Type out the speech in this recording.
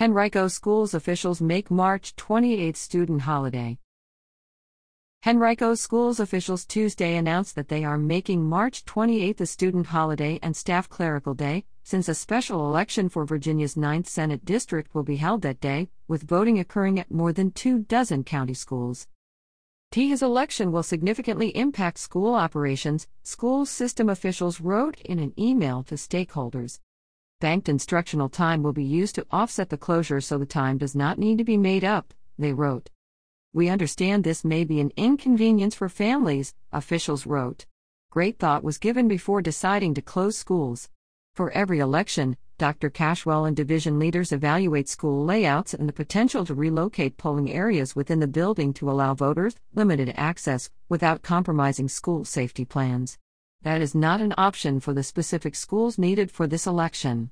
Henrico Schools officials make March 28 student holiday. Henrico Schools officials Tuesday announced that they are making March 28 a student holiday and staff clerical day, since a special election for Virginia's 9th Senate District will be held that day, with voting occurring at more than two dozen county schools. TIA's election will significantly impact school operations, school system officials wrote in an email to stakeholders. Banked instructional time will be used to offset the closure so the time does not need to be made up, they wrote. We understand this may be an inconvenience for families, officials wrote. Great thought was given before deciding to close schools. For every election, Dr. Cashwell and division leaders evaluate school layouts and the potential to relocate polling areas within the building to allow voters limited access without compromising school safety plans. That is not an option for the specific schools needed for this election.